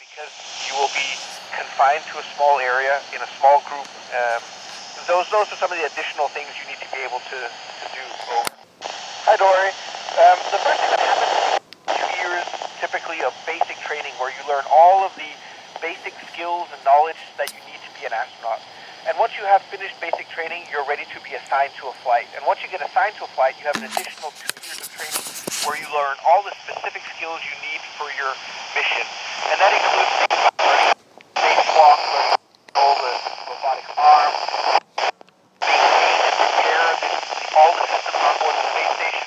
because you will be confined to a small area in a small group. Um, those those are some of the additional things you need to be able to, to do. Over. Hi, Dory. Um, the first thing that happens is two years typically of basic training where you learn all of the basic skills and knowledge that you need to be an astronaut. And once you have finished basic training, you're ready to be assigned to a flight. And once you get assigned to a flight, you have an additional two years where you learn all the specific skills you need for your mission. And that includes learning spacewalk, learning all the robotic arm, all the systems on board the space station,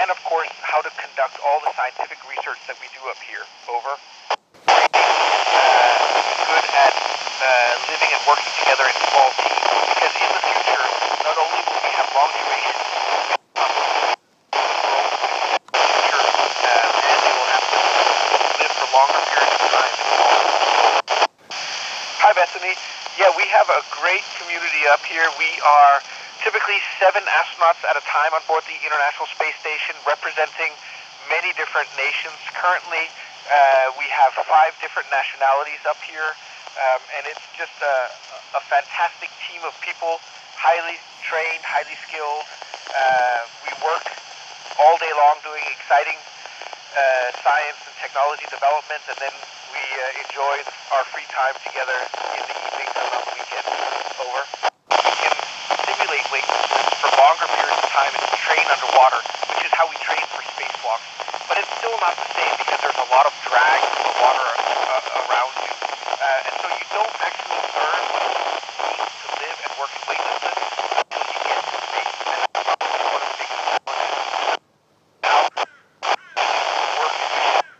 and of course, how to conduct all the scientific research that we do up here. Over. Uh, good at uh, living and working together in small teams because in the future, not only will we have long duration future, um, and they will have to live for longer periods of time in small Hi, Bethany. Yeah, we have a great community up here. We are typically seven astronauts at a time on board the International Space Station, representing many different nations. Currently, uh, we have five different nationalities up here, um, and it's just a, a fantastic team of people, highly trained, highly skilled. Uh, we work all day long doing exciting uh, science and technology development, and then we uh, enjoy our free time together in the evenings and on the weekends. Over. We can simulate weightlessness for longer periods of time and train underwater, which is how we train for spacewalks. But it's still not the same because there's a lot of